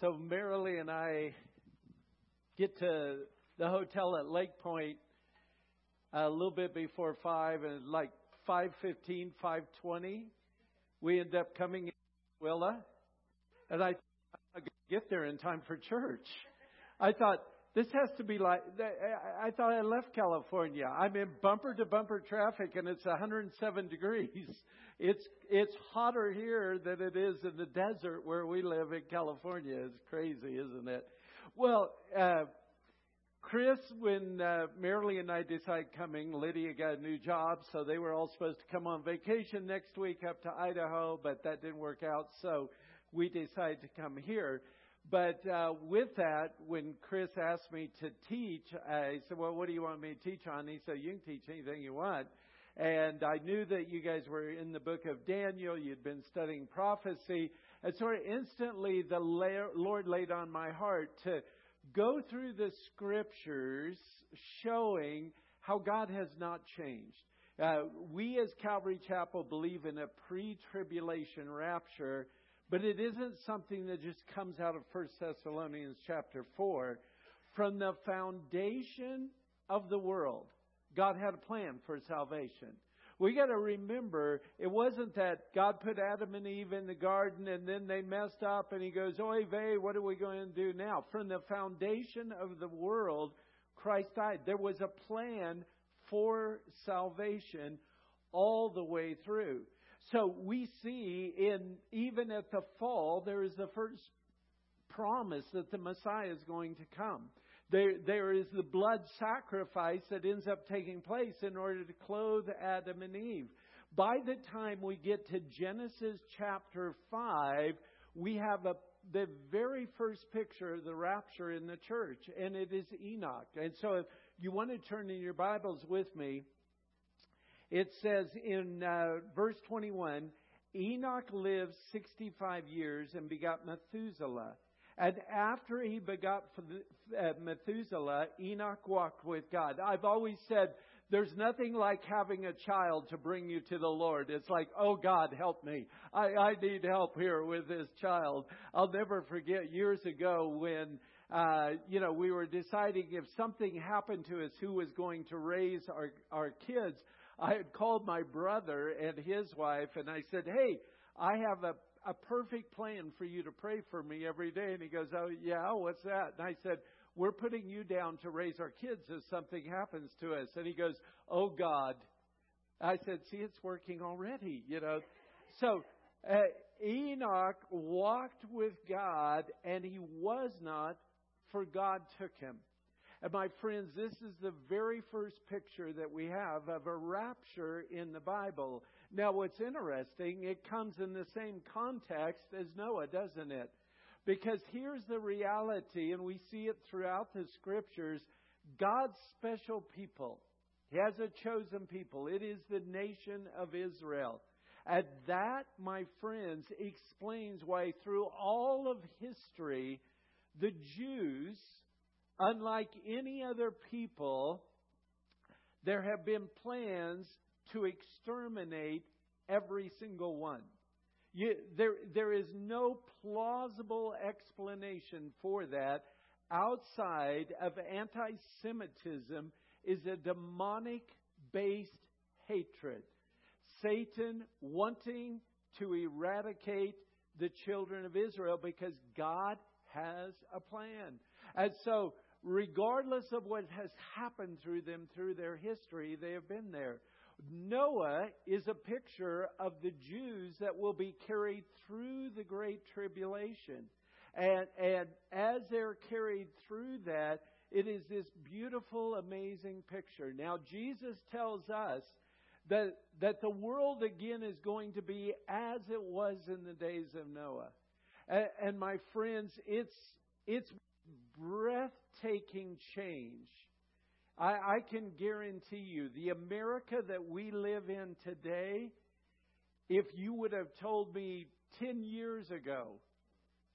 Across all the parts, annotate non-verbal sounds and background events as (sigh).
So Marilee and I get to the hotel at Lake Point uh, a little bit before five, and like five fifteen, five twenty, we end up coming in Tooele, and I I get there in time for church. I thought this has to be like I thought I left California. I'm in bumper to bumper traffic, and it's 107 degrees. (laughs) It's it's hotter here than it is in the desert where we live in California. It's crazy, isn't it? Well, uh, Chris, when uh, Marilee and I decided coming, Lydia got a new job, so they were all supposed to come on vacation next week up to Idaho, but that didn't work out, so we decided to come here. But uh, with that, when Chris asked me to teach, I said, "Well, what do you want me to teach on?" He said, "You can teach anything you want." And I knew that you guys were in the book of Daniel. You'd been studying prophecy. And so instantly the Lord laid on my heart to go through the scriptures showing how God has not changed. Uh, we as Calvary Chapel believe in a pre-tribulation rapture, but it isn't something that just comes out of 1 Thessalonians chapter 4. From the foundation of the world, God had a plan for salvation. We got to remember it wasn't that God put Adam and Eve in the garden and then they messed up and he goes, Oy vey, what are we going to do now? From the foundation of the world, Christ died. There was a plan for salvation all the way through. So we see in even at the fall, there is the first promise that the Messiah is going to come. There, there is the blood sacrifice that ends up taking place in order to clothe Adam and Eve. By the time we get to Genesis chapter 5, we have a, the very first picture of the rapture in the church, and it is Enoch. And so if you want to turn in your Bibles with me, it says in uh, verse 21 Enoch lived 65 years and begot Methuselah. And after he begot uh, Methuselah, Enoch walked with God. I've always said there's nothing like having a child to bring you to the Lord. It's like, oh God, help me. I, I need help here with this child. I'll never forget years ago when, uh, you know, we were deciding if something happened to us, who was going to raise our, our kids. I had called my brother and his wife and I said, hey, I have a a perfect plan for you to pray for me every day. And he goes, Oh, yeah, what's that? And I said, We're putting you down to raise our kids if something happens to us. And he goes, Oh, God. I said, See, it's working already, you know. So, uh, Enoch walked with God and he was not, for God took him. And my friends, this is the very first picture that we have of a rapture in the Bible. Now, what's interesting, it comes in the same context as Noah, doesn't it? Because here's the reality, and we see it throughout the scriptures God's special people. He has a chosen people. It is the nation of Israel. And that, my friends, explains why through all of history, the Jews, unlike any other people, there have been plans to exterminate every single one. You, there, there is no plausible explanation for that outside of anti Semitism is a demonic based hatred. Satan wanting to eradicate the children of Israel because God has a plan. And so, regardless of what has happened through them through their history, they have been there. Noah is a picture of the Jews that will be carried through the Great Tribulation. And, and as they're carried through that, it is this beautiful, amazing picture. Now, Jesus tells us that, that the world again is going to be as it was in the days of Noah. And, and my friends, it's, it's breathtaking change I, I can guarantee you, the America that we live in today, if you would have told me 10 years ago,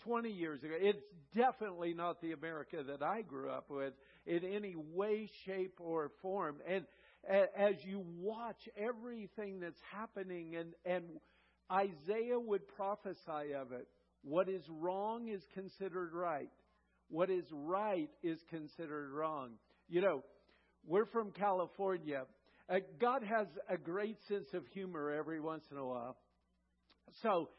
20 years ago, it's definitely not the America that I grew up with in any way, shape, or form. And as you watch everything that's happening, and, and Isaiah would prophesy of it, What is wrong is considered right. What is right is considered wrong. You know, we're from California. Uh, God has a great sense of humor every once in a while. So,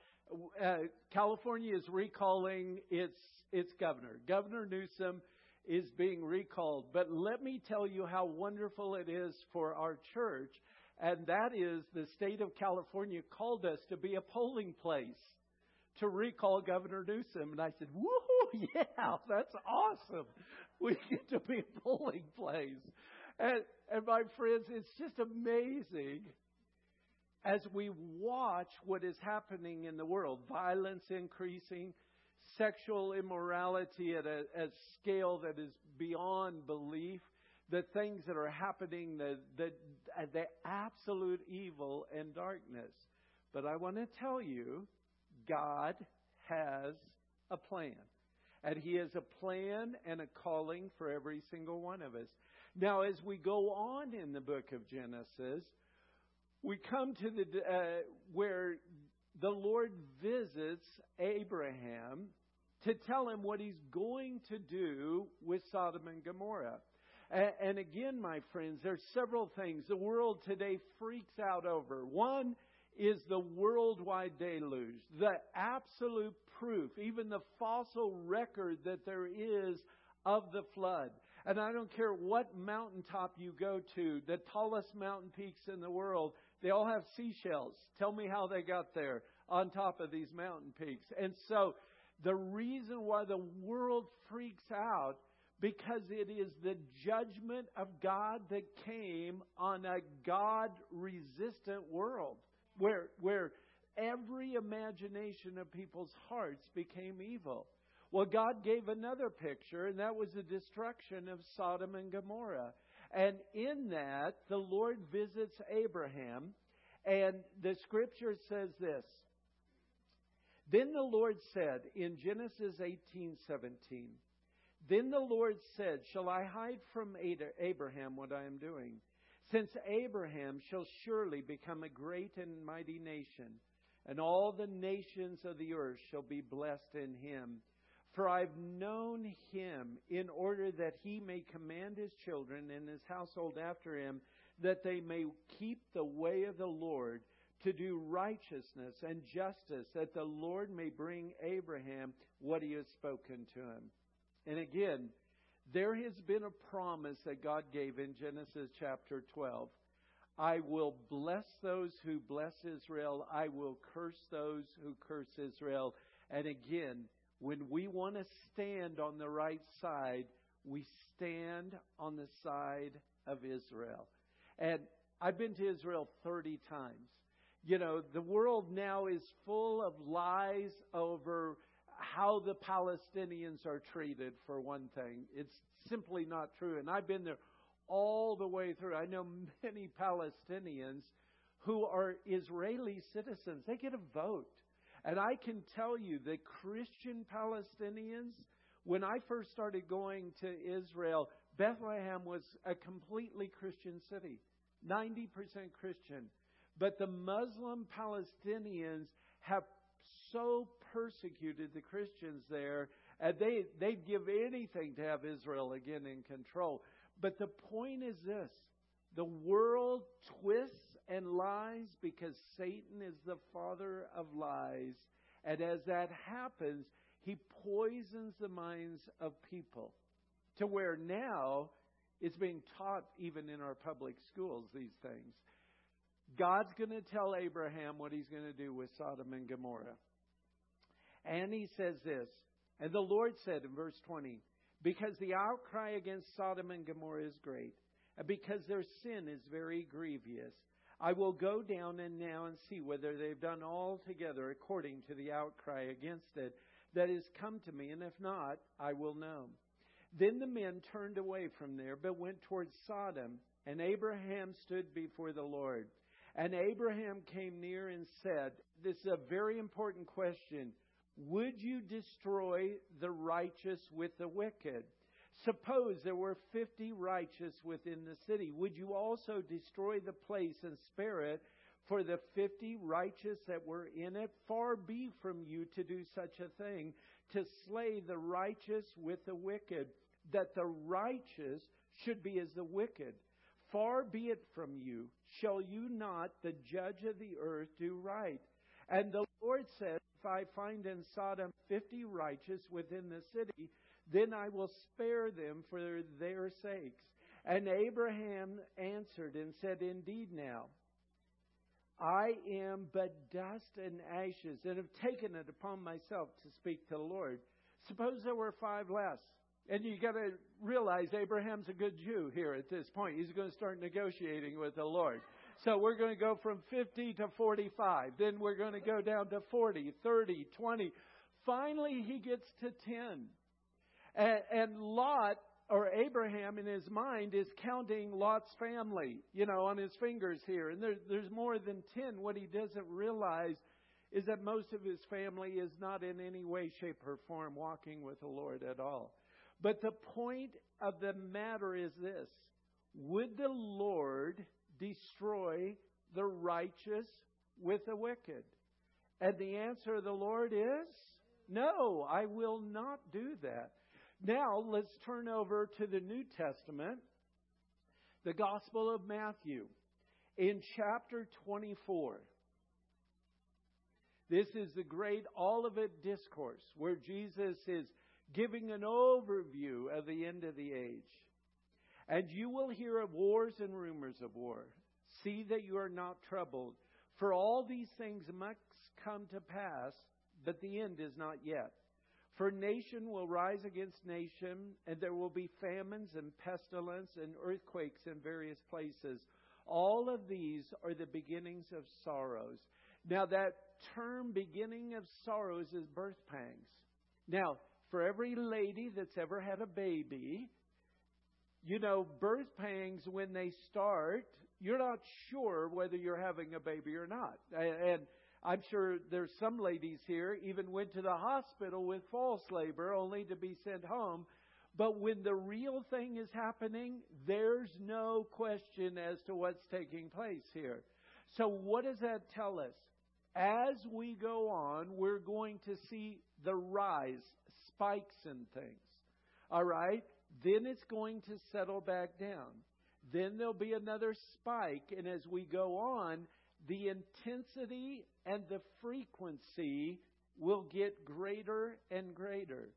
uh, California is recalling its its governor. Governor Newsom is being recalled. But let me tell you how wonderful it is for our church, and that is the state of California called us to be a polling place to recall Governor Newsom. And I said, woohoo, (laughs) yeah, that's awesome. We get to be a polling place. And, and my friends, it's just amazing as we watch what is happening in the world violence increasing, sexual immorality at a, a scale that is beyond belief, the things that are happening, the, the, the absolute evil and darkness. But I want to tell you, God has a plan. And He has a plan and a calling for every single one of us. Now, as we go on in the book of Genesis, we come to the uh, where the Lord visits Abraham to tell him what he's going to do with Sodom and Gomorrah. And, again, my friends, there's several things the world today freaks out over. One is the worldwide deluge, the absolute proof, even the fossil record that there is of the flood. And I don't care what mountaintop you go to, the tallest mountain peaks in the world, they all have seashells. Tell me how they got there on top of these mountain peaks. And so the reason why the world freaks out because it is the judgment of God that came on a God resistant world where, where every imagination of people's hearts became evil. Well, God gave another picture, and that was the destruction of Sodom and Gomorrah. And in that, the Lord visits Abraham, and the scripture says this then the Lord said in Genesis 18:17, Then the Lord said, Shall I hide from Abraham what I am doing? Since Abraham shall surely become a great and mighty nation, and all the nations of the earth shall be blessed in him. For I've known him in order that he may command his children and his household after him, that they may keep the way of the Lord to do righteousness and justice, that the Lord may bring Abraham what he has spoken to him. And again, there has been a promise that God gave in Genesis chapter 12. I will bless those who bless Israel. I will curse those who curse Israel. And again, when we want to stand on the right side, we stand on the side of Israel. And I've been to Israel 30 times you know, the world now is full of lies over how the Palestinians are treated, for one thing. It's simply not true. And I've been there all the way through. I know many Palestinians who are Israeli citizens. They get a vote. And I can tell you that Christian Palestinians, when I first started going to Israel, Bethlehem was a completely Christian city, 90% Christian. But the Muslim Palestinians have so persecuted the Christians there, and they, they'd give anything to have Israel again in control. But the point is this the world twists and lies because Satan is the father of lies. And as that happens, he poisons the minds of people to where now it's being taught even in our public schools, these things. God's going to tell Abraham what he's going to do with Sodom and Gomorrah. And he says this, and the Lord said in verse 20, because the outcry against Sodom and Gomorrah is great, and because their sin is very grievous, I will go down and now and see whether they've done altogether according to the outcry against it that has come to me, and if not, I will know. Then the men turned away from there, but went towards Sodom, and Abraham stood before the Lord. And Abraham came near and said, This is a very important question. Would you destroy the righteous with the wicked? Suppose there were 50 righteous within the city. Would you also destroy the place and spare it for the fifty righteous that were in it. Far be from you to do such a thing, to slay the righteous with the wicked, that the righteous should be as the wicked. Far be it from you. Shall you not, the judge of the earth, do right? And the Lord said, If I find in Sodom fifty righteous within the city, then I will spare them for their sakes. And Abraham answered and said, Indeed now, I am but dust and ashes, and have taken it upon myself to speak to the Lord. Suppose there were five less. And you got to realize Abraham's a good Jew here at this point. He's going to start negotiating with the Lord. So we're going to go from 50 to 45. Then we're going to go down to 40, 30, 20. Finally, he gets to 10. And, and Lot, or Abraham in his mind, is counting Lot's family, you know, on his fingers here. And there, there's more than 10. What he doesn't realize is that most of his family is not in any way, shape, or form walking with the Lord at all. But the point of the matter is this Would the Lord destroy the righteous with the wicked? And the answer of the Lord is no, I will not do that. Now let's turn over to the New Testament, the Gospel of Matthew, in chapter 24. This is the great Olivet Discourse where Jesus is giving an overview of the end of the age. And you will hear of wars and rumors of war. See that you are not troubled, for all these things must come to pass, but the end is not yet. For nation will rise against nation, and there will be famines and pestilence and earthquakes in various places. All of these are the beginnings of sorrows. Now, that term beginning of sorrows is birth pangs. Now, for every lady that's ever had a baby, you know, birth pangs, when they start, you're not sure whether you're having a baby or not. And I'm sure there's some ladies here even went to the hospital with false labor only to be sent home. But when the real thing is happening, there's no question as to what's taking place here. So, what does that tell us? As we go on, we're going to see the rise spikes and things. All right? Then it's going to settle back down. Then there'll be another spike, and as we go on, the intensity and the frequency will get greater and greater.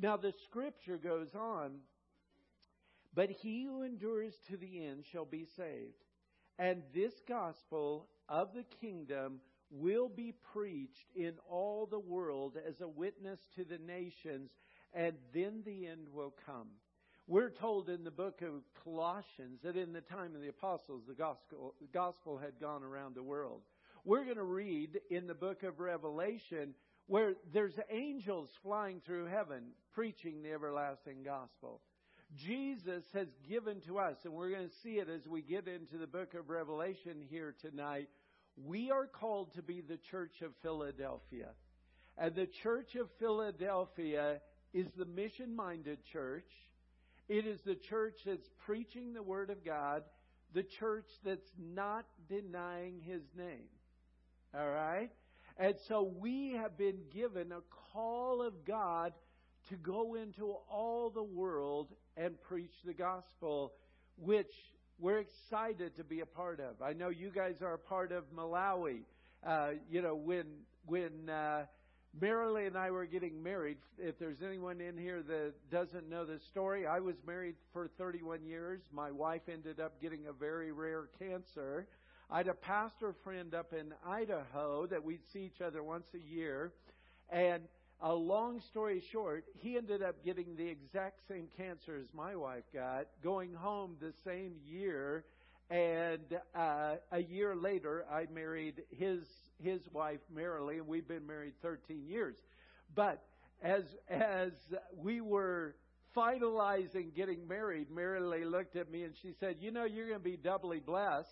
Now, the scripture goes on, but he who endures to the end shall be saved. And this gospel of the kingdom will be preached in all the world as a witness to the nations, and then the end will come. We're told in the book of Colossians that in the time of the apostles, the gospel, the gospel had gone around the world. We're going to read in the book of Revelation where there's angels flying through heaven preaching the everlasting gospel. Jesus has given to us, and we're going to see it as we get into the book of Revelation here tonight we are called to be the church of Philadelphia. And the church of Philadelphia is the mission minded church. It is the church that's preaching the Word of God, the church that's not denying His name. All right? And so we have been given a call of God to go into all the world and preach the gospel, which we're excited to be a part of. I know you guys are a part of Malawi. Uh, you know, when when uh, Marilee and I were getting married, if there's anyone in here that doesn't know the story, I was married for 31 years. My wife ended up getting a very rare cancer. I had a pastor friend up in Idaho that we'd see each other once a year, and a long story short, he ended up getting the exact same cancer as my wife got, going home the same year, and uh, a year later, I married his his wife Marilee, and we've been married 13 years. But as as we were finalizing getting married, Marilee looked at me and she said, "You know, you're going to be doubly blessed."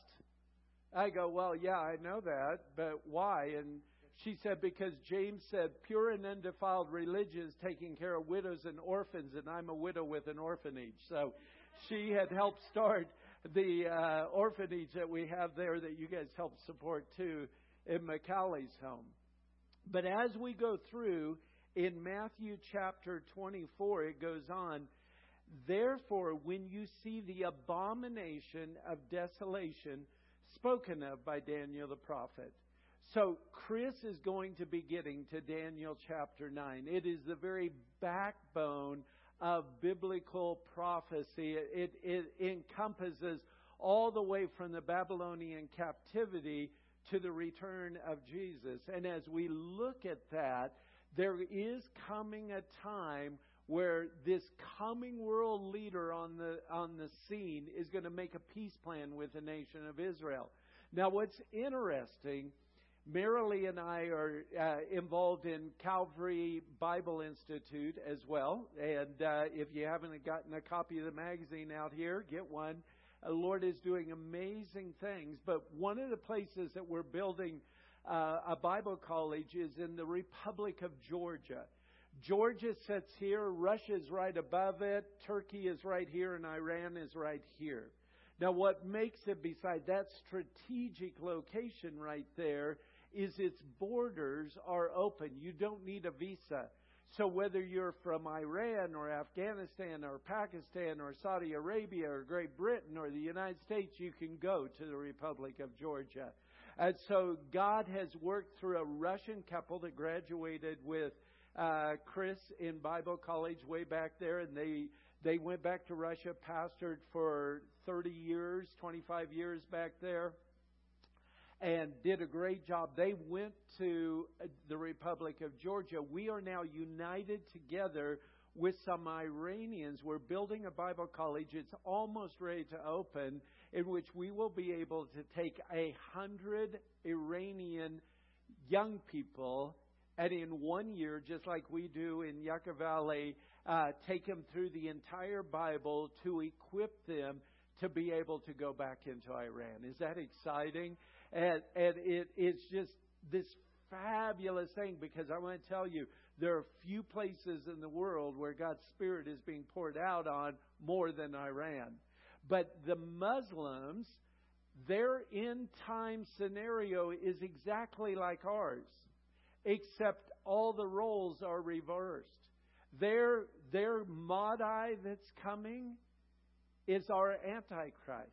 I go, "Well, yeah, I know that, but why?" And she said, because James said, pure and undefiled religion is taking care of widows and orphans, and I'm a widow with an orphanage. So she had helped start the uh, orphanage that we have there that you guys help support too in Macaulay's home. But as we go through in Matthew chapter 24, it goes on. Therefore, when you see the abomination of desolation spoken of by Daniel the prophet. So, Chris is going to be getting to Daniel chapter 9. It is the very backbone of biblical prophecy. It, it, encompasses all the way from the Babylonian captivity to the return of Jesus. And as we look at that, there is coming a time where this coming world leader on the on the scene is going to make a peace plan with the nation of Israel. Now, what's interesting Marilee and I are uh, involved in Calvary Bible Institute as well. And uh, if you haven't gotten a copy of the magazine out here, get one. The Lord is doing amazing things. But one of the places that we're building uh, a Bible college is in the Republic of Georgia. Georgia sits here, Russia is right above it, Turkey is right here, and Iran is right here. Now, what makes it, beside that strategic location right there, is its borders are open. You don't need a visa. So whether you're from Iran or Afghanistan or Pakistan or Saudi Arabia or Great Britain or the United States, you can go to the Republic of Georgia. And so God has worked through a Russian couple that graduated with uh, Chris in Bible college way back there, and they they went back to Russia, pastored for 30 years, 25 years back there and did a great job. They went to uh, the Republic of Georgia. We are now united together with some Iranians. We're building a Bible college. It's almost ready to open, in which we will be able to take a hundred Iranian young people and in one year, just like we do in Yucca Valley, uh, take them through the entire Bible to equip them to be able to go back into Iran. Is that exciting? And, and it, it's just this fabulous thing because I want to tell you, there are few places in the world where God's Spirit is being poured out on more than Iran. But the Muslims, their end time scenario is exactly like ours, except all the roles are reversed. Their, their Mahdi that's coming is our Antichrist.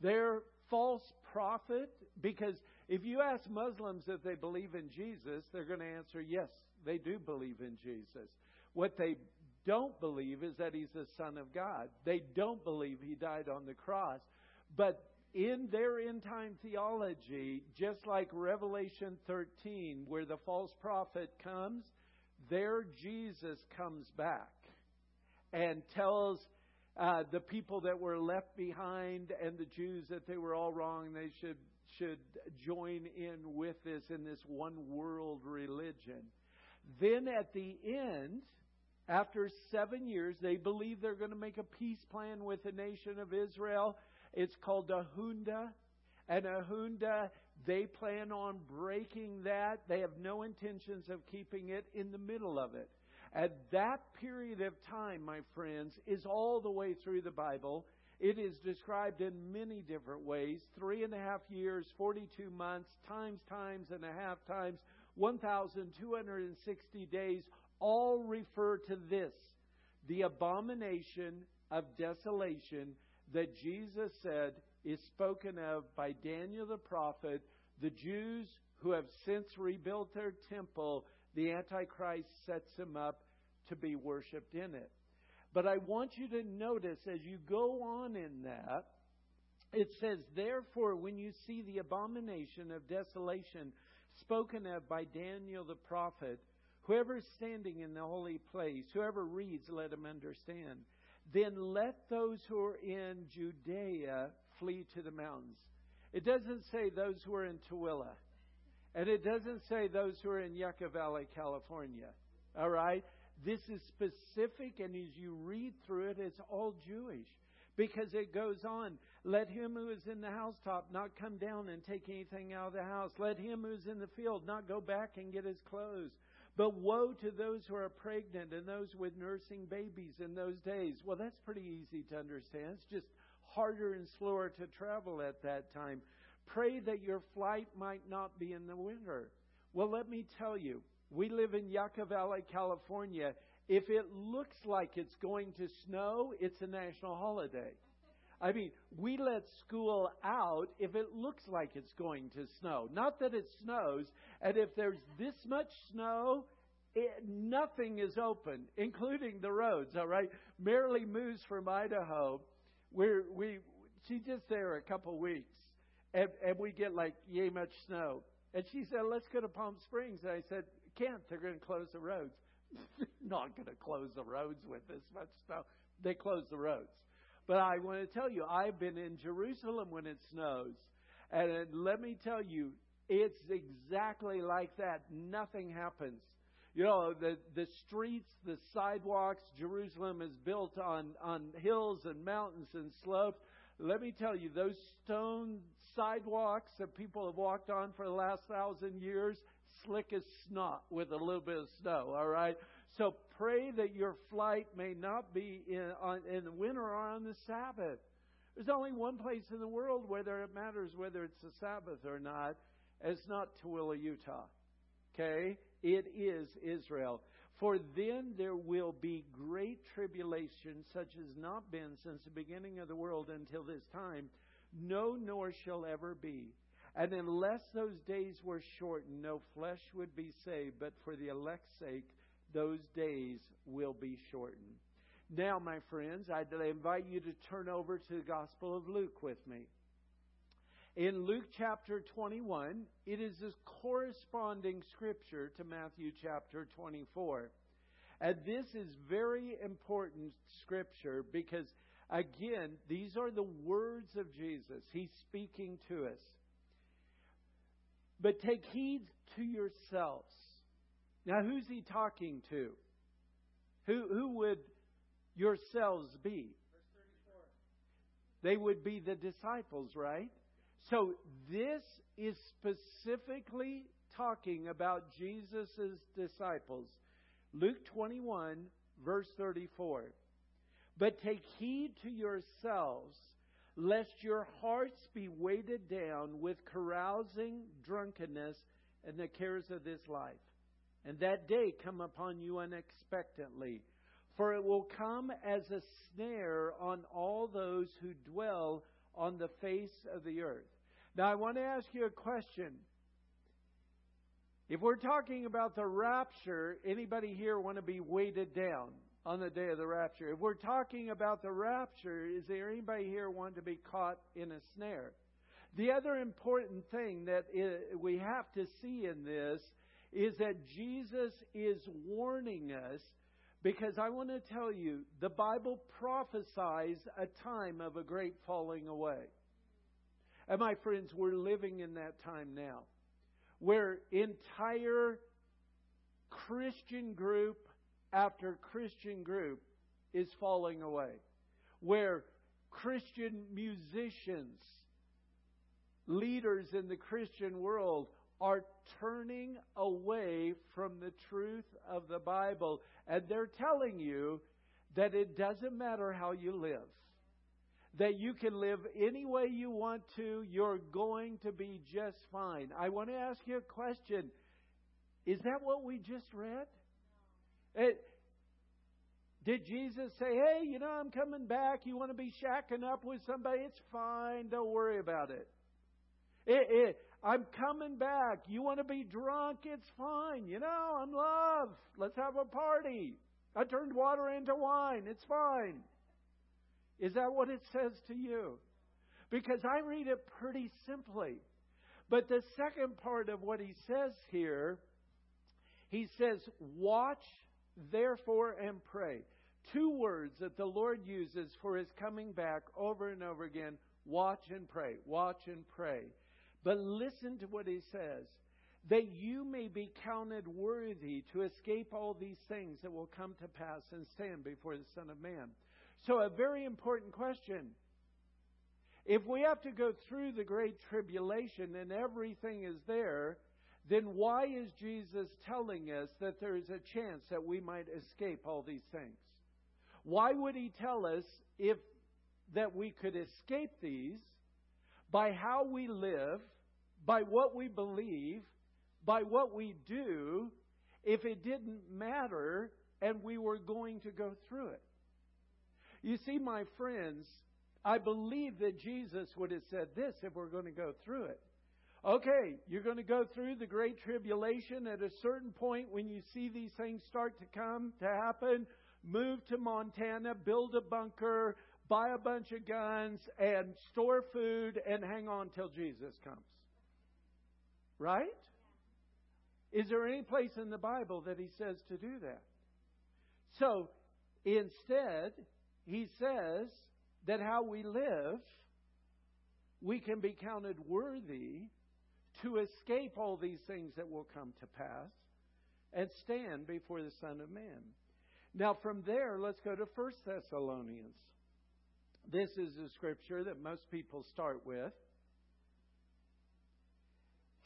Their false prophet? Because if you ask Muslims if they believe in Jesus, they're going to answer yes, they do believe in Jesus. What they don't believe is that he's the Son of God. They don't believe he died on the cross. But in their end time theology, just like Revelation 13, where the false prophet comes, their Jesus comes back and tells uh, the people that were left behind and the Jews that they were all wrong. They should should join in with this in this one world religion. Then at the end, after seven years, they believe they're going to make a peace plan with the nation of Israel. It's called a hudna. And a hudna, they plan on breaking that. They have no intentions of keeping it in the middle of it. At that period of time, my friends, is all the way through the Bible. It is described in many different ways three and a half years, 42 months, times, times and a half times, 1,260 days, all refer to this the abomination of desolation that Jesus said is spoken of by Daniel the prophet. The Jews who have since rebuilt their temple, the Antichrist sets him up to be worshiped in it. But I want you to notice as you go on in that, it says, Therefore, when you see the abomination of desolation spoken of by Daniel the prophet, whoever is standing in the holy place, whoever reads, let him understand. Then let those who are in Judea flee to the mountains. It doesn't say those who are in Tooele. And it doesn't say those who are in Yucca Valley, California. All right? This is specific, and as you read through it, it's all Jewish. Because it goes on, let him who is in the housetop not come down and take anything out of the house. Let him who's in the field not go back and get his clothes. But woe to those who are pregnant and those with nursing babies in those days. Well, that's pretty easy to understand. It's just harder and slower to travel at that time. Pray that your flight might not be in the winter. Well, let me tell you, we live in Yucca Valley, California. If it looks like it's going to snow, it's a national holiday. I mean, we let school out if it looks like it's going to snow. Not that it snows, and if there's this much snow, it, nothing is open, (laughs) including the roads. All right, Marilee moves from Idaho. We're we she's just there a couple weeks, and and we get like yay much snow. And she said, "Let's go to Palm Springs." And I said, "Can't. They're going to close the roads." (laughs) Not going to close the roads with this much snow. They close the roads. But I want to tell you, I've been in Jerusalem when it snows. And let me tell you, it's exactly like that. Nothing happens. You know, the, the streets, the sidewalks, Jerusalem is built on, on hills and mountains and slopes. Let me tell you, those stone sidewalks that people have walked on for the last thousand years, slick as snot with a little bit of snow, all right? So pray that your flight may not be in, on, in the winter or on the Sabbath. There's only one place in the world where it matters whether it's the Sabbath or not. It's not Tooele, Utah. Okay? It is Israel. For then there will be great tribulation, such as not been since the beginning of the world until this time, no nor shall ever be. And unless those days were shortened, no flesh would be saved, but for the elect's sake, those days will be shortened. Now, my friends, I invite you to turn over to the Gospel of Luke with me. In Luke chapter 21, it is a corresponding scripture to Matthew chapter 24. And this is very important scripture because, again, these are the words of Jesus. He's speaking to us. But take heed to yourselves now, who's he talking to? Who, who would yourselves be? They would be the disciples, right? So, this is specifically talking about Jesus' disciples. Luke 21, verse 34. But take heed to yourselves, lest your hearts be weighted down with carousing, drunkenness, and the cares of this life and that day come upon you unexpectedly. For it will come as a snare on all those who dwell on the face of the earth. Now, I want to ask you a question. If we're talking about the rapture, anybody here want to be weighted down on the day of the rapture? If we're talking about the rapture, is there anybody here want to be caught in a snare? The other important thing that we have to see in this is that Jesus is warning us because I want to tell you the Bible prophesies a time of a great falling away. And my friends, we're living in that time now where entire Christian group after Christian group is falling away. Where Christian musicians, leaders in the Christian world are turning away from the truth of the Bible. And they're telling you that it doesn't matter how you live. That you can live any way you want to, you're going to be just fine. I want to ask you a question. Is that what we just read? It, did Jesus say, hey, you know, I'm coming back. You want to be shacking up with somebody? It's fine. Don't worry about it. It, it, I'm coming back. You want to be drunk? It's fine. You know, I'm love. Let's have a party. I turned water into wine. It's fine. Is that what it says to you? Because I read it pretty simply. But the second part of what he says here, he says, Watch therefore and pray. Two words that the Lord uses for his coming back over and over again watch and pray. Watch and pray. But listen to what he says that you may be counted worthy to escape all these things that will come to pass and stand before the Son of Man. So, a very important question. If we have to go through the great tribulation and everything is there, then why is Jesus telling us that there is a chance that we might escape all these things? Why would he tell us if that we could escape these by how we live, by what we believe, by what we do, if it didn't matter and we were going to go through it. You see, my friends, I believe that Jesus would have said this if we're going to go through it. Okay, you're going to go through the great tribulation. At a certain point, when you see these things start to come to happen, move to Montana, build a bunker, buy a bunch of guns, and store food and hang on till Jesus comes. Right? Is there any place in the Bible that he says to do that? So, instead, he says that how we live, we can be counted worthy to escape all these things that will come to pass and stand before the Son of Man. Now, from there, let's go to 1 Thessalonians. This is a scripture that most people start with.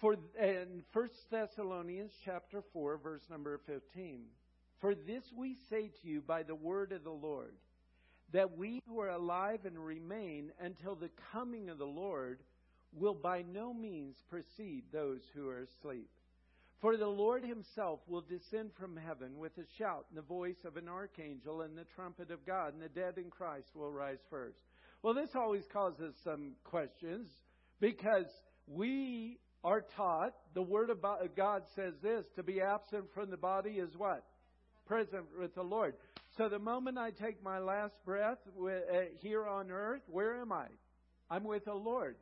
For in 1 Thessalonians chapter 4 verse number 15. For this we say to you by the word of the Lord that we who are alive and remain until the coming of the Lord will by no means precede those who are asleep. For the Lord himself will descend from heaven with a shout and the voice of an archangel and the trumpet of God, and the dead in Christ will rise first. Well, this always causes some questions because we are taught, the Word of God says this, to be absent from the body is what? Present with the Lord. So the moment I take my last breath uh, here on earth, where am I? I'm with the Lord.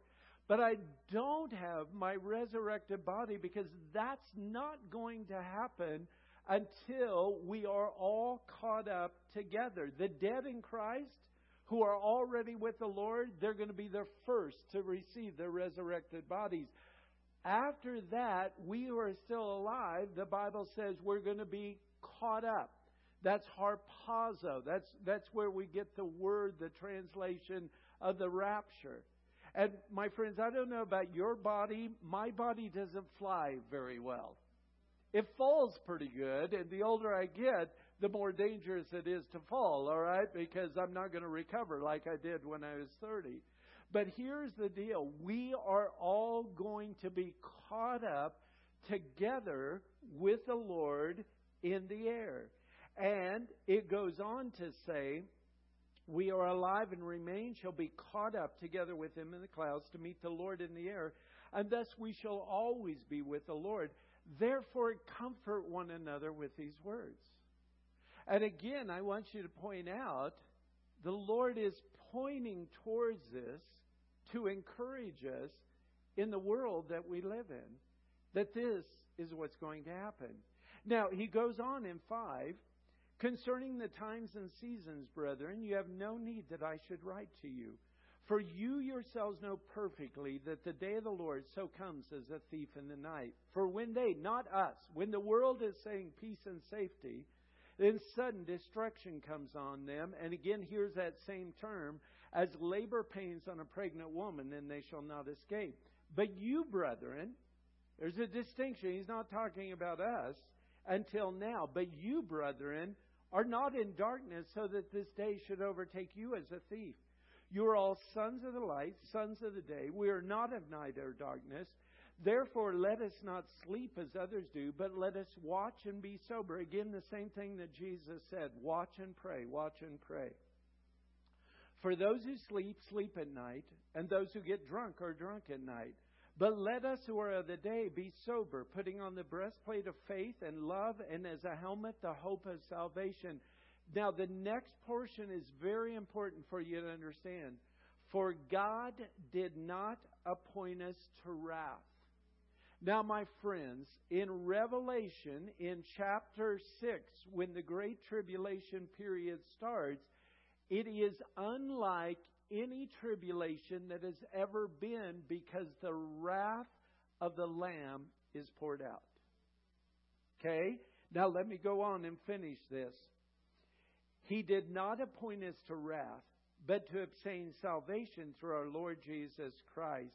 But I don't have my resurrected body because that's not going to happen until we are all caught up together. The dead in Christ who are already with the Lord, they're going to be the first to receive their resurrected bodies. After that, we who are still alive, the Bible says we're going to be caught up. That's harpazo. That's, that's where we get the word, the translation of the rapture. And my friends, I don't know about your body. My body doesn't fly very well. It falls pretty good, and the older I get, the more dangerous it is to fall, all right? Because I'm not going to recover like I did when I was 30. But here's the deal we are all going to be caught up together with the Lord in the air. And it goes on to say, we are alive and remain, shall be caught up together with him in the clouds to meet the Lord in the air, and thus we shall always be with the Lord. Therefore, comfort one another with these words. And again, I want you to point out the Lord is pointing towards this to encourage us in the world that we live in, that this is what's going to happen. Now, he goes on in 5 Concerning the times and seasons, brethren, you have no need that I should write to you. For you yourselves know perfectly that the day of the Lord so comes as a thief in the night. For when they, not us, when the world is saying peace and safety, then sudden destruction comes on them. And again, here's that same term as labor pains on a pregnant woman, then they shall not escape. But you, brethren, there's a distinction. He's not talking about us until now. But you, brethren, are not in darkness so that this day should overtake you as a thief. You are all sons of the light, sons of the day. We are not of night or darkness. Therefore, let us not sleep as others do, but let us watch and be sober. Again, the same thing that Jesus said watch and pray, watch and pray. For those who sleep, sleep at night, and those who get drunk are drunk at night. But let us who are of the day be sober, putting on the breastplate of faith and love, and as a helmet, the hope of salvation. Now, the next portion is very important for you to understand. For God did not appoint us to wrath. Now, my friends, in Revelation, in chapter 6, when the Great Tribulation period starts, it is unlike any tribulation that has ever been because the wrath of the Lamb is poured out. Okay? Now let me go on and finish this. He did not appoint us to wrath, but to obtain salvation through our Lord Jesus Christ,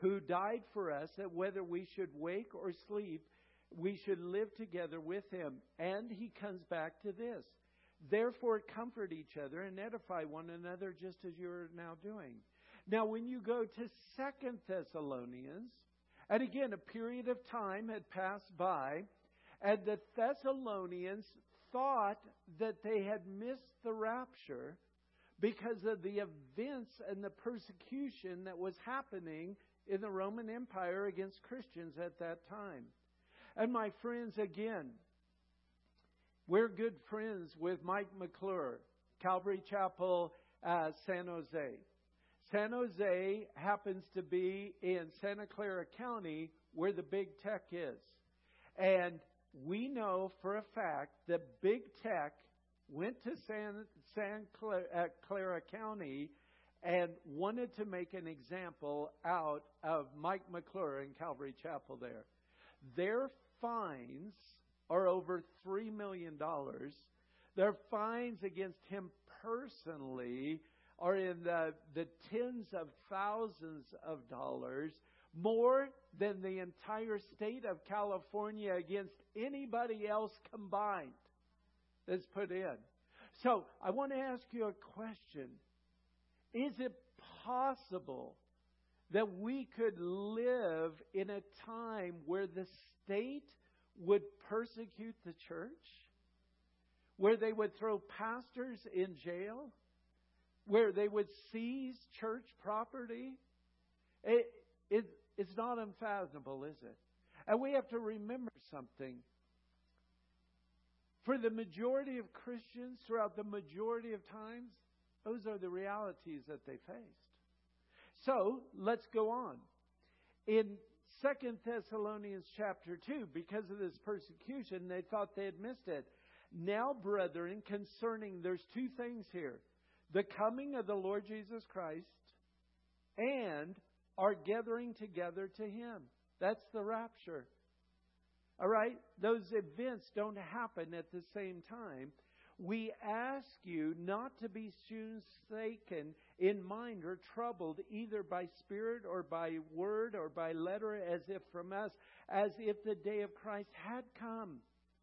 who died for us that whether we should wake or sleep, we should live together with him. And he comes back to this Therefore, comfort each other and edify one another just as you're now doing. Now, when you go to Second Thessalonians, and again, a period of time had passed by, and the Thessalonians thought that they had missed the rapture because of the events and the persecution that was happening in the Roman Empire against Christians at that time. And my friends, again, we're good friends with Mike McClure, Calvary Chapel, uh, San Jose. San Jose happens to be in Santa Clara County where the big tech is. And we know for a fact that big tech went to San, San Clara, uh, Clara County and wanted to make an example out of Mike McClure in Calvary Chapel there. Their fines are over $3 million. Their fines against him personally are in the, the tens of thousands of dollars, more than the entire state of California against anybody else combined that's put in. So I want to ask you a question. Is it possible that we could live in a time where the state would persecute the church? Where they would throw pastors in jail? Where they would seize church property? It, it, it's not unfathomable, is it? And we have to remember something. For the majority of Christians throughout the majority of times, those are the realities that they faced. So let's go on. In Second Thessalonians chapter 2, because of this persecution, they thought they had missed it. Now, brethren, concerning, there's two things here the coming of the Lord Jesus Christ and our gathering together to Him. That's the rapture. All right? Those events don't happen at the same time we ask you not to be soon shaken in mind or troubled either by spirit or by word or by letter as if from us, as if the day of Christ had come.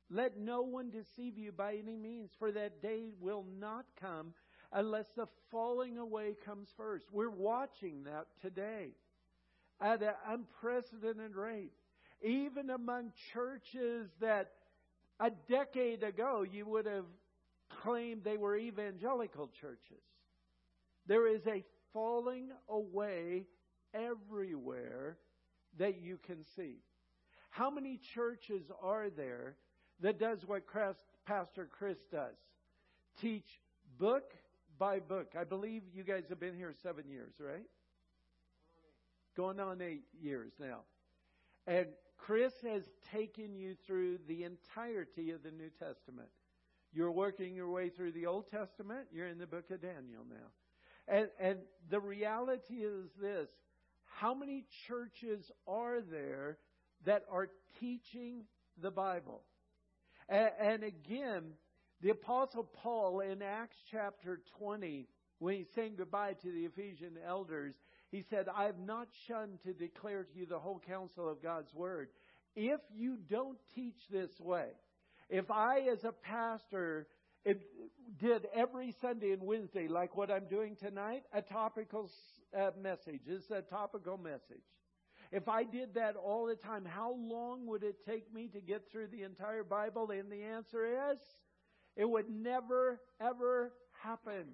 Let no one deceive you by any means, for that day will not come unless the falling away comes first. We're watching that today at an unprecedented rate. Even among churches that a decade ago you would have claimed they were evangelical churches. There is a falling away everywhere that you can see. How many churches are there that does what Pastor Chris does? Teach book by book. I believe you guys have been here seven years, right? Going on eight years now. And Chris has taken you through the entirety of the New Testament. You're working your way through the Old Testament. You're in the book of Daniel now. And, and the reality is this how many churches are there that are teaching the Bible? And, and again, the Apostle Paul in Acts chapter 20, when he's saying goodbye to the Ephesian elders, he said, I have not shunned to declare to you the whole counsel of God's word. If you don't teach this way, if I, as a pastor, did every Sunday and Wednesday, like what I'm doing tonight, a topical uh, message, it's a topical message. If I did that all the time, how long would it take me to get through the entire Bible? And the answer is, it would never, ever happen.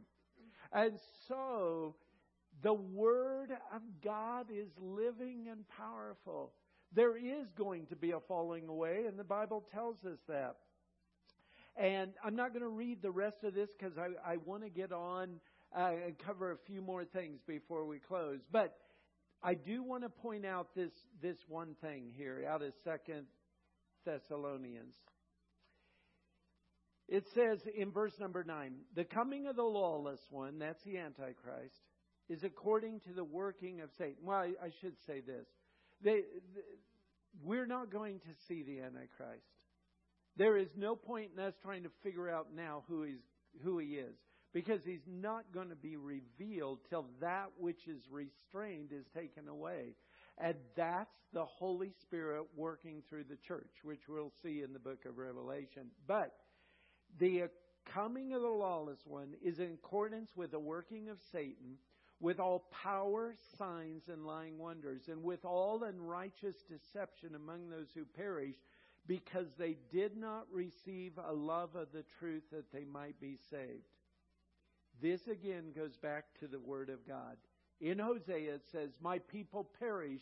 And so, the Word of God is living and powerful. There is going to be a falling away, and the Bible tells us that. And I'm not going to read the rest of this because I, I want to get on uh, and cover a few more things before we close. But I do want to point out this, this one thing here out of Second Thessalonians. It says in verse number 9, the coming of the lawless one, that's the Antichrist, is according to the working of Satan. Well, I, I should say this. They, we're not going to see the Antichrist. There is no point in us trying to figure out now who he's who he is because he's not going to be revealed till that which is restrained is taken away. And that's the Holy Spirit working through the church, which we'll see in the book of Revelation. But the coming of the lawless one is in accordance with the working of Satan, with all power, signs, and lying wonders, and with all unrighteous deception among those who perish, because they did not receive a love of the truth that they might be saved. This again goes back to the Word of God. In Hosea, it says, My people perish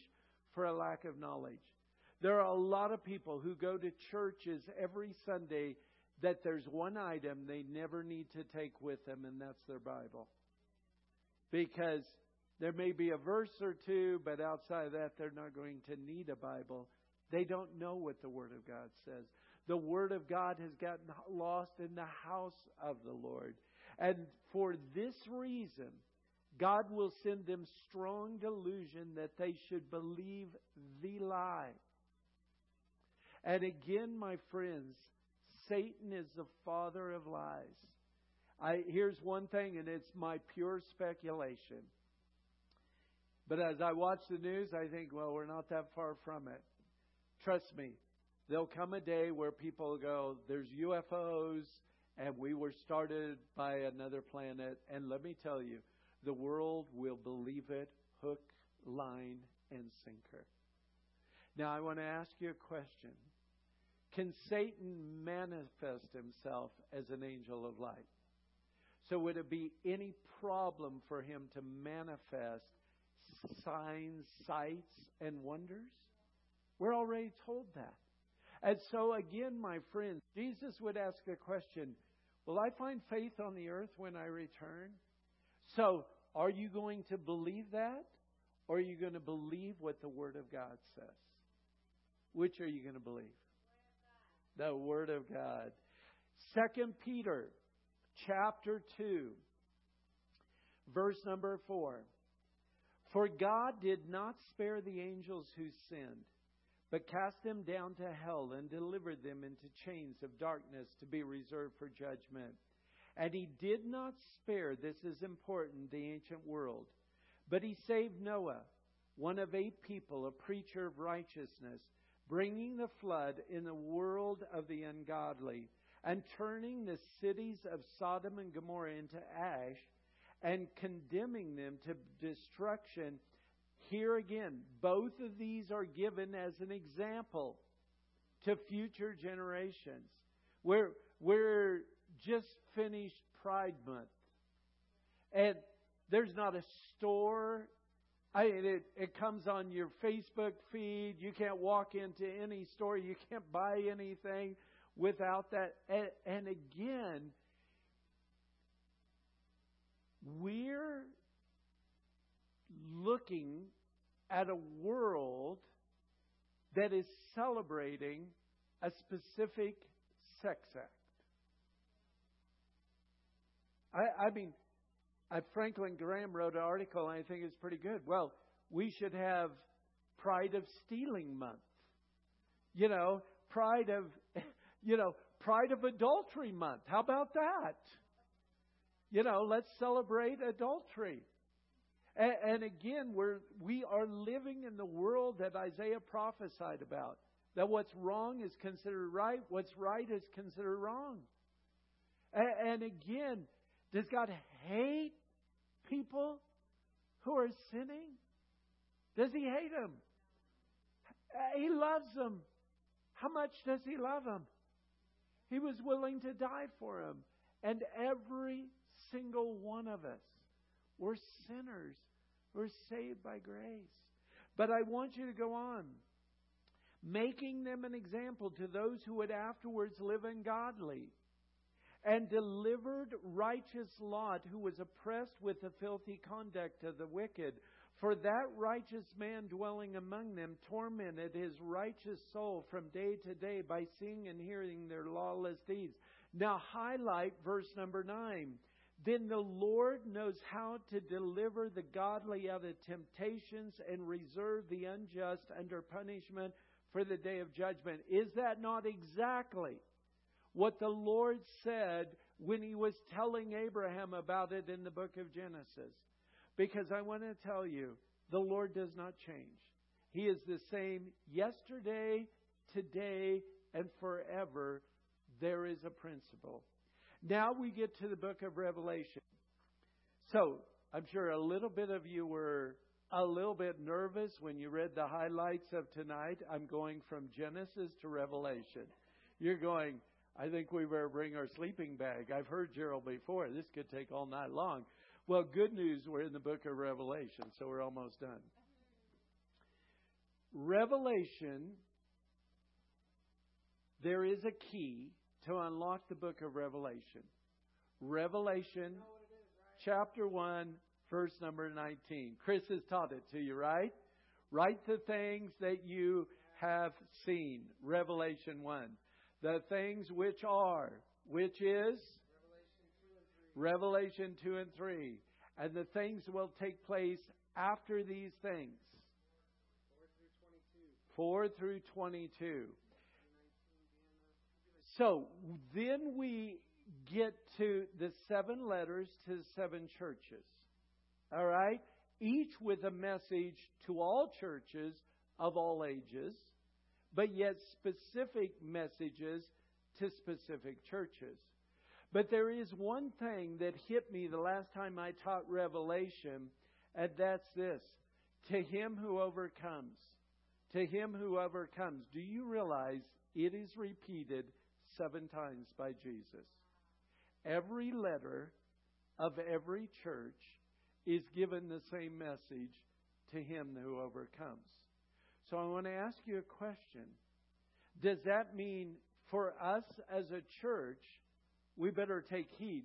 for a lack of knowledge. There are a lot of people who go to churches every Sunday that there's one item they never need to take with them, and that's their Bible. Because there may be a verse or two, but outside of that, they're not going to need a Bible. They don't know what the Word of God says. The Word of God has gotten lost in the house of the Lord. And for this reason, God will send them strong delusion that they should believe the lie. And again, my friends, Satan is the father of lies. I, here's one thing, and it's my pure speculation. But as I watch the news, I think, well, we're not that far from it. Trust me, there'll come a day where people go, there's UFOs, and we were started by another planet. And let me tell you, the world will believe it hook, line, and sinker. Now, I want to ask you a question. Can Satan manifest himself as an angel of light? So, would it be any problem for him to manifest signs, sights, and wonders? We're already told that. And so, again, my friends, Jesus would ask a question Will I find faith on the earth when I return? So, are you going to believe that? Or are you going to believe what the Word of God says? Which are you going to believe? The Word of God. Second Peter chapter 2, verse number 4. For God did not spare the angels who sinned but cast them down to hell and delivered them into chains of darkness to be reserved for judgment. And he did not spare, this is important, the ancient world, but he saved Noah, one of eight people, a preacher of righteousness, bringing the flood in the world of the ungodly, and turning the cities of Sodom and Gomorrah into ash, and condemning them to destruction here again, both of these are given as an example to future generations. We're, we're just finished Pride Month. And there's not a store. I mean, it, it comes on your Facebook feed. You can't walk into any store. You can't buy anything without that. And, and again, we're looking at a world that is celebrating a specific sex act. I, I mean, I, Franklin Graham wrote an article, and I think it's pretty good. Well, we should have Pride of Stealing Month. You know, Pride of, you know, Pride of Adultery Month. How about that? You know, let's celebrate adultery. And, and again, we're, we are living in the world that Isaiah prophesied about. That what's wrong is considered right, what's right is considered wrong. And, and again, does God hate people who are sinning? Does He hate them? He loves them. How much does He love them? He was willing to die for him. And every single one of us, we're sinners we're saved by grace. But I want you to go on. Making them an example to those who would afterwards live ungodly. And delivered righteous Lot, who was oppressed with the filthy conduct of the wicked. For that righteous man dwelling among them tormented his righteous soul from day to day by seeing and hearing their lawless deeds. Now, highlight verse number 9 then the Lord knows how to deliver the godly out of temptations and reserve the unjust under punishment for the day of judgment. Is that not exactly what the Lord said when he was telling Abraham about it in the book of Genesis? Because I want to tell you, the Lord does not change. He is the same yesterday, today, and forever. There is a principle. Now we get to the book of Revelation. So, I'm sure a little bit of you were a little bit nervous when you read the highlights of tonight. I'm going from Genesis to Revelation. You're going, I think we better bring our sleeping bag. I've heard Gerald before. This could take all night long. Well, good news, we're in the book of Revelation, so we're almost done. Revelation, there is a key to unlock the book of Revelation. Revelation chapter 1, verse number 19. Chris has taught it to you, right? Write the things that you have seen. Revelation 1. The things which are, which is Revelation 2 and 3. And the things will take place after these things. 4 through 22. So then we get to the seven letters to seven churches. All right? Each with a message to all churches of all ages, but yet specific messages to specific churches. But there is one thing that hit me the last time I taught Revelation, and that's this To him who overcomes. To him who overcomes. Do you realize it is repeated seven times by Jesus? Every letter of every church is given the same message to him who overcomes. So I want to ask you a question. Does that mean for us as a church, we better take heed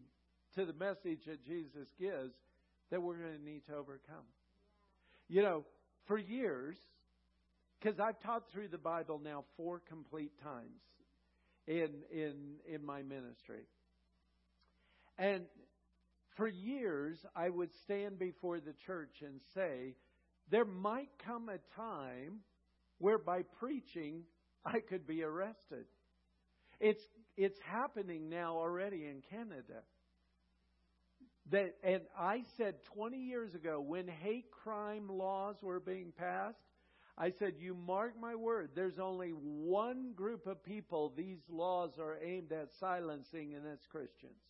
to the message that Jesus gives that we're going to need to overcome? You know, for years, because I've taught through the Bible now four complete times in in in my ministry. And for years, I would stand before the church and say, there might come a time where by preaching, I could be arrested. It's, it's happening now already in Canada. That, and I said 20 years ago, when hate crime laws were being passed, I said, You mark my word, there's only one group of people these laws are aimed at silencing, and that's Christians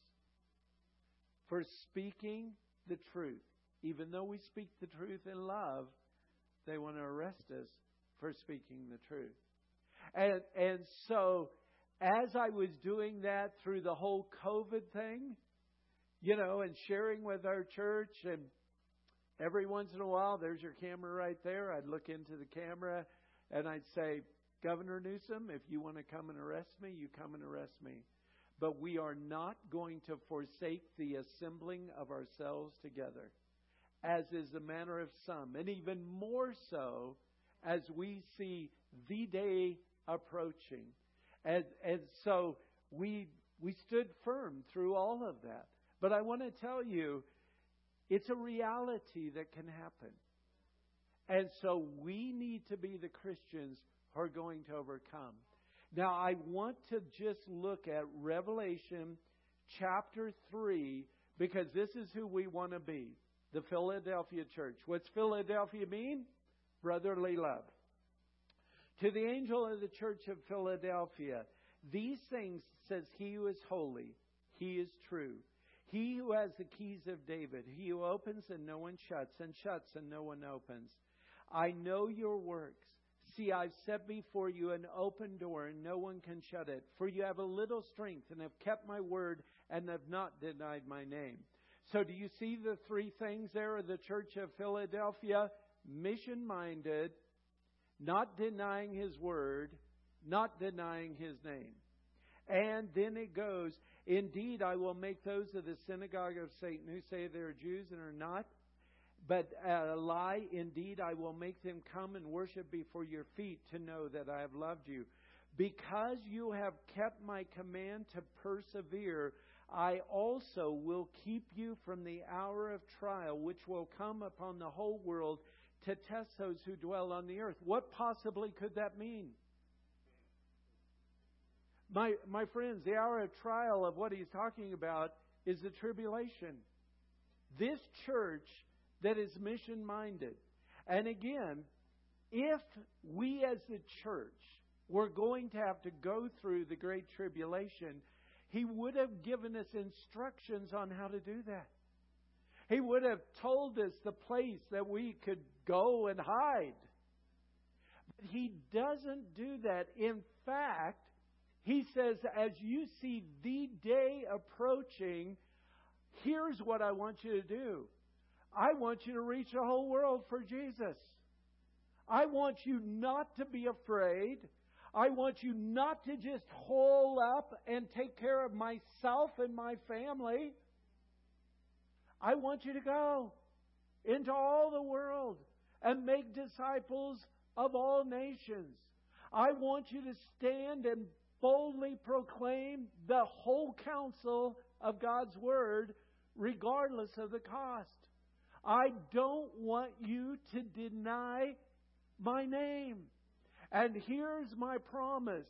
for speaking the truth. Even though we speak the truth in love, they want to arrest us for speaking the truth. And and so as I was doing that through the whole COVID thing, you know, and sharing with our church and every once in a while there's your camera right there. I'd look into the camera and I'd say, Governor Newsom, if you want to come and arrest me, you come and arrest me but we are not going to forsake the assembling of ourselves together, as is the manner of some, and even more so as we see the day approaching. And, and so we, we stood firm through all of that. But I want to tell you, it's a reality that can happen. And so we need to be the Christians who are going to overcome. Now, I want to just look at Revelation chapter 3 because this is who we want to be the Philadelphia church. What's Philadelphia mean? Brotherly love. To the angel of the church of Philadelphia, these things says he who is holy, he is true. He who has the keys of David, he who opens and no one shuts, and shuts and no one opens. I know your works See, I've set before you an open door, and no one can shut it. For you have a little strength, and have kept my word, and have not denied my name. So, do you see the three things there of the church of Philadelphia? Mission minded, not denying his word, not denying his name. And then it goes, Indeed, I will make those of the synagogue of Satan who say they are Jews and are not, but uh, a lie, indeed, I will make them come and worship before your feet to know that I have loved you. Because you have kept my command to persevere, I also will keep you from the hour of trial, which will come upon the whole world to test those who dwell on the earth. What possibly could that mean? My, my friends, the hour of trial of what he's talking about is the tribulation. This church that is mission minded. And again, if we as the church were going to have to go through the Great Tribulation, He would have given us instructions on how to do that. He would have told us the place that we could go and hide. But he doesn't do that. In fact, he says, as you see the day approaching, here's what I want you to do. I want you to reach the whole world for Jesus. I want you not to be afraid. I want you not to just hole up and take care of myself and my family. I want you to go into all the world and make disciples of all nations. I want you to stand and boldly proclaim the whole counsel of God's Word, regardless of the cost. I don't want you to deny my name. And here's my promise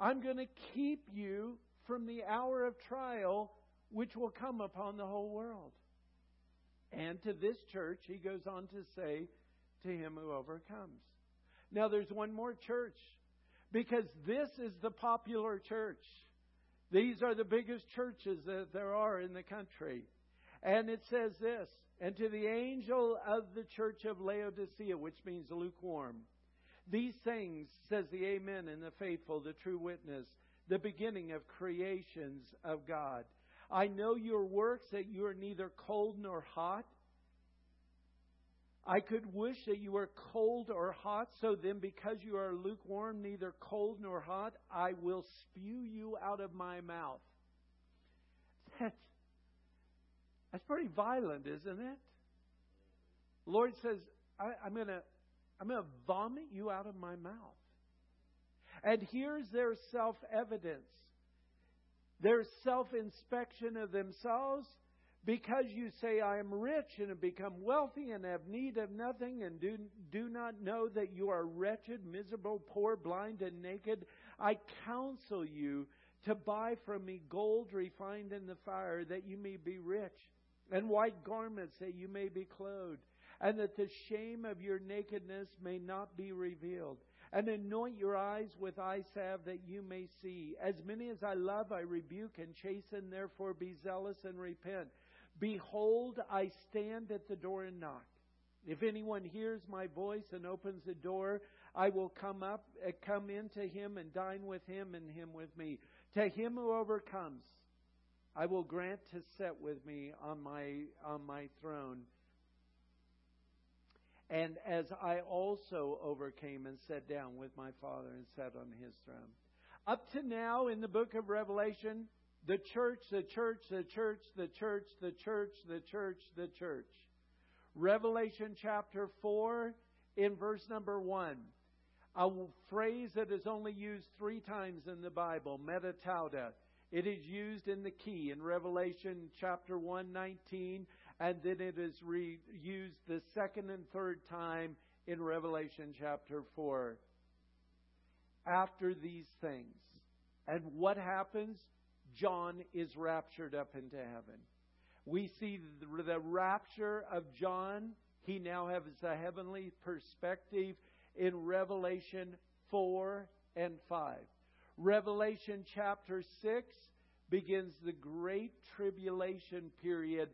I'm going to keep you from the hour of trial which will come upon the whole world. And to this church, he goes on to say, to him who overcomes. Now, there's one more church because this is the popular church. These are the biggest churches that there are in the country. And it says this And to the angel of the church of Laodicea, which means lukewarm, these things says the Amen and the faithful, the true witness, the beginning of creations of God. I know your works, that you are neither cold nor hot. I could wish that you were cold or hot, so then because you are lukewarm, neither cold nor hot, I will spew you out of my mouth. That's, that's pretty violent, isn't it? Lord says, I, I'm going to I'm going to vomit you out of my mouth. And here's their self evidence their self inspection of themselves because you say, I am rich and have become wealthy and have need of nothing and do, do not know that you are wretched, miserable, poor, blind, and naked, I counsel you to buy from me gold refined in the fire that you may be rich, and white garments that you may be clothed, and that the shame of your nakedness may not be revealed and anoint your eyes with eye salve that you may see. As many as I love, I rebuke and chasten, therefore be zealous and repent. Behold, I stand at the door and knock. If anyone hears my voice and opens the door, I will come up, uh, come into him and dine with him and him with me. To him who overcomes, I will grant to sit with me on my on my throne. And as I also overcame and sat down with my Father and sat on his throne. Up to now in the book of Revelation, the church, the church, the church, the church, the church, the church, the church. Revelation chapter 4 in verse number 1. A phrase that is only used three times in the Bible, metatauta. It is used in the key in Revelation chapter 1, 19, and then it is re- used the second and third time in Revelation chapter 4. After these things. And what happens? John is raptured up into heaven. We see the rapture of John. He now has a heavenly perspective in Revelation 4 and 5. Revelation chapter 6 begins the great tribulation period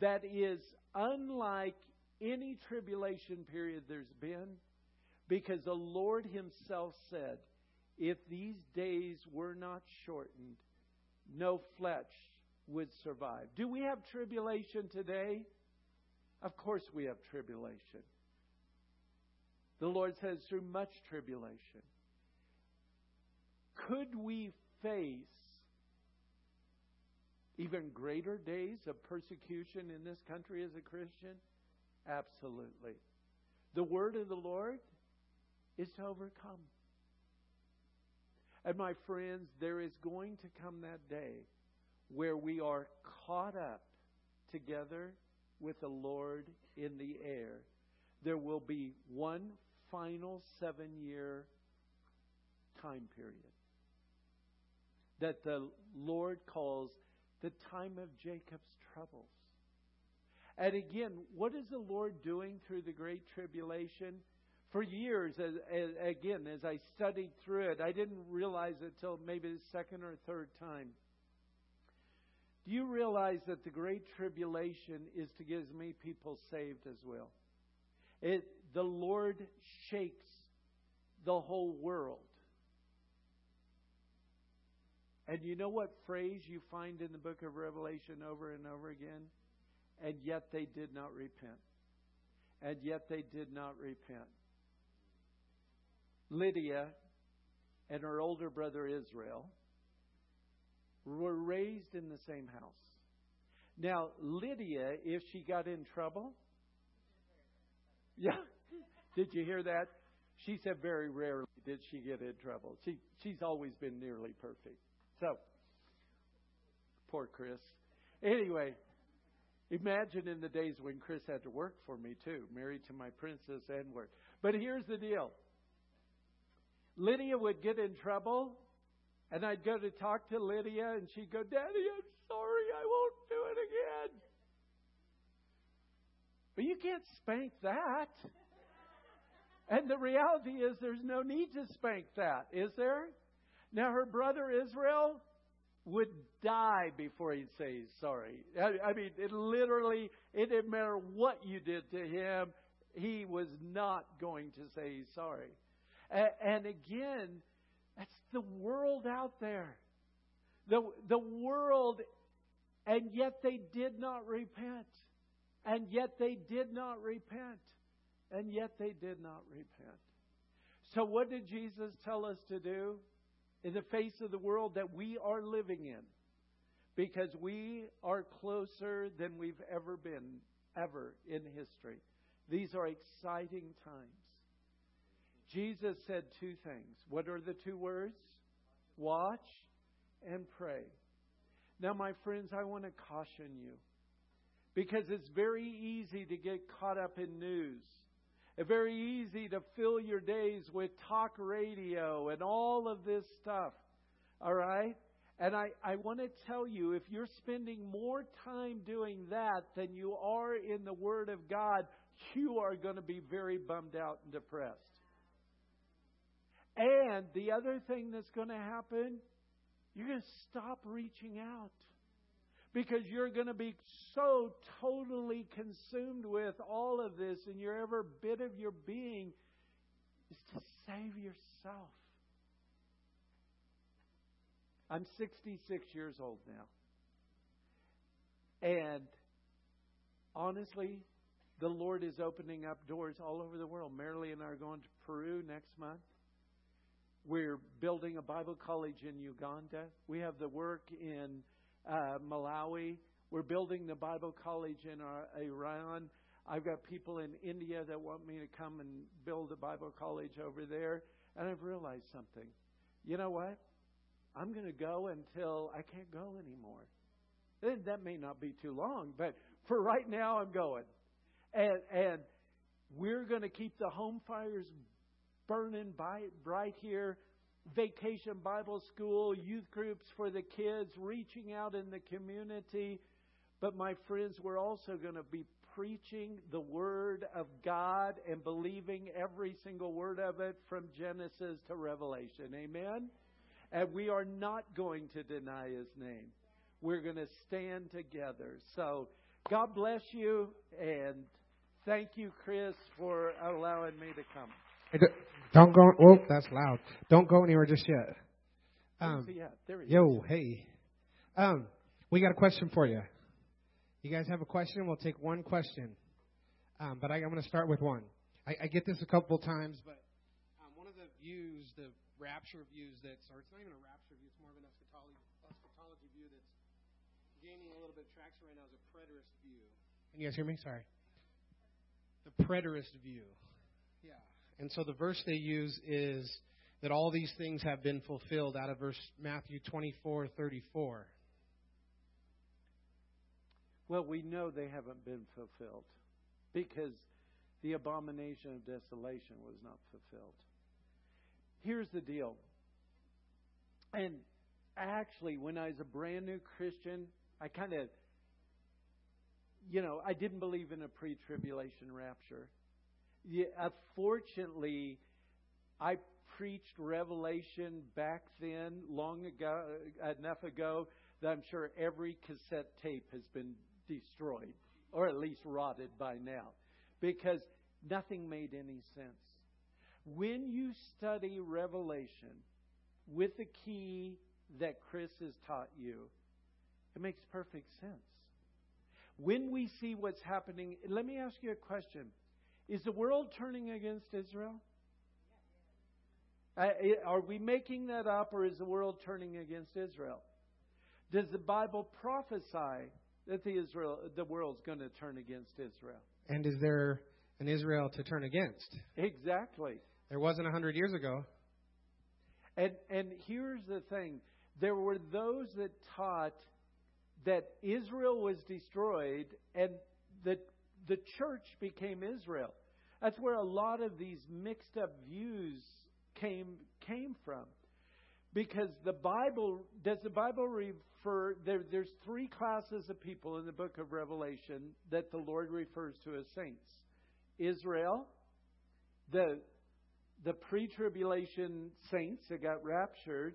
that is unlike any tribulation period there's been because the Lord Himself said, If these days were not shortened, no flesh would survive. Do we have tribulation today? Of course we have tribulation. The Lord says, through much tribulation. Could we face even greater days of persecution in this country as a Christian? Absolutely. The word of the Lord is to overcome. And my friends, there is going to come that day where we are caught up together with the Lord in the air. There will be one final seven year time period that the Lord calls the time of Jacob's troubles. And again, what is the Lord doing through the Great Tribulation? for years, as, as, again, as I studied through it, I didn't realize it till maybe the second or third time. Do you realize that the Great Tribulation is to get as many people saved as well? It, the Lord shakes the whole world. And you know what phrase you find in the book of Revelation over and over again? And yet they did not repent. And yet they did not repent. Lydia and her older brother Israel were raised in the same house. Now, Lydia, if she got in trouble, yeah, (laughs) did you hear that? She said very rarely did she get in trouble. She she's always been nearly perfect. So, poor Chris. Anyway, imagine in the days when Chris had to work for me too, married to my princess and work. But here's the deal. Lydia would get in trouble, and I'd go to talk to Lydia, and she'd go, Daddy, I'm sorry, I won't do it again. But you can't spank that. And the reality is, there's no need to spank that, is there? Now, her brother Israel would die before he'd say he's sorry. I, I mean, it literally, it didn't matter what you did to him, he was not going to say he's sorry. And, and again, that's the world out there. The, the world, and yet they did not repent. And yet they did not repent. And yet they did not repent. So, what did Jesus tell us to do in the face of the world that we are living in? Because we are closer than we've ever been, ever in history. These are exciting times. Jesus said two things. What are the two words? Watch and pray. Now, my friends, I want to caution you because it's very easy to get caught up in news. Very easy to fill your days with talk radio and all of this stuff. All right? And I, I want to tell you if you're spending more time doing that than you are in the Word of God, you are going to be very bummed out and depressed. And the other thing that's going to happen, you're going to stop reaching out because you're going to be so totally consumed with all of this, and your every bit of your being is to save yourself. I'm 66 years old now. And honestly, the Lord is opening up doors all over the world. Marilee and I are going to Peru next month. We're building a Bible college in Uganda. We have the work in uh, Malawi. We're building the Bible college in our, uh, Iran. I've got people in India that want me to come and build a Bible college over there. And I've realized something. You know what? I'm going to go until I can't go anymore. And that may not be too long, but for right now, I'm going. And, and we're going to keep the home fires burning by, bright here vacation Bible school, youth groups for the kids, reaching out in the community. But my friends, we're also going to be preaching the Word of God and believing every single word of it from Genesis to Revelation. Amen? And we are not going to deny His name. We're going to stand together. So, God bless you and thank you, Chris, for allowing me to come. Don't go. Oh, that's loud. Don't go anywhere just yet. Um, there he yo, hey. Um, we got a question for you. You guys have a question? We'll take one question. Um, but I, am going to start with one. I, I, get this a couple times, but um, one of the views, the rapture views that's, or it's not even a rapture view, it's more of an eschatology, eschatology view that's gaining a little bit of traction right now is a preterist view. Can you guys hear me? Sorry. The preterist view. And so the verse they use is that all these things have been fulfilled out of verse Matthew 24, 34. Well, we know they haven't been fulfilled because the abomination of desolation was not fulfilled. Here's the deal. And actually, when I was a brand new Christian, I kind of, you know, I didn't believe in a pre tribulation rapture. Yeah, unfortunately, I preached Revelation back then, long ago, enough ago, that I'm sure every cassette tape has been destroyed, or at least rotted by now, because nothing made any sense. When you study Revelation with the key that Chris has taught you, it makes perfect sense. When we see what's happening, let me ask you a question. Is the world turning against Israel? Uh, are we making that up, or is the world turning against Israel? Does the Bible prophesy that the Israel, the world's going to turn against Israel? And is there an Israel to turn against? Exactly. There wasn't a hundred years ago. And and here's the thing: there were those that taught that Israel was destroyed and that the church became Israel. That's where a lot of these mixed up views came came from. Because the Bible does the Bible refer there, there's three classes of people in the book of Revelation that the Lord refers to as saints. Israel, the the pre-tribulation saints that got raptured,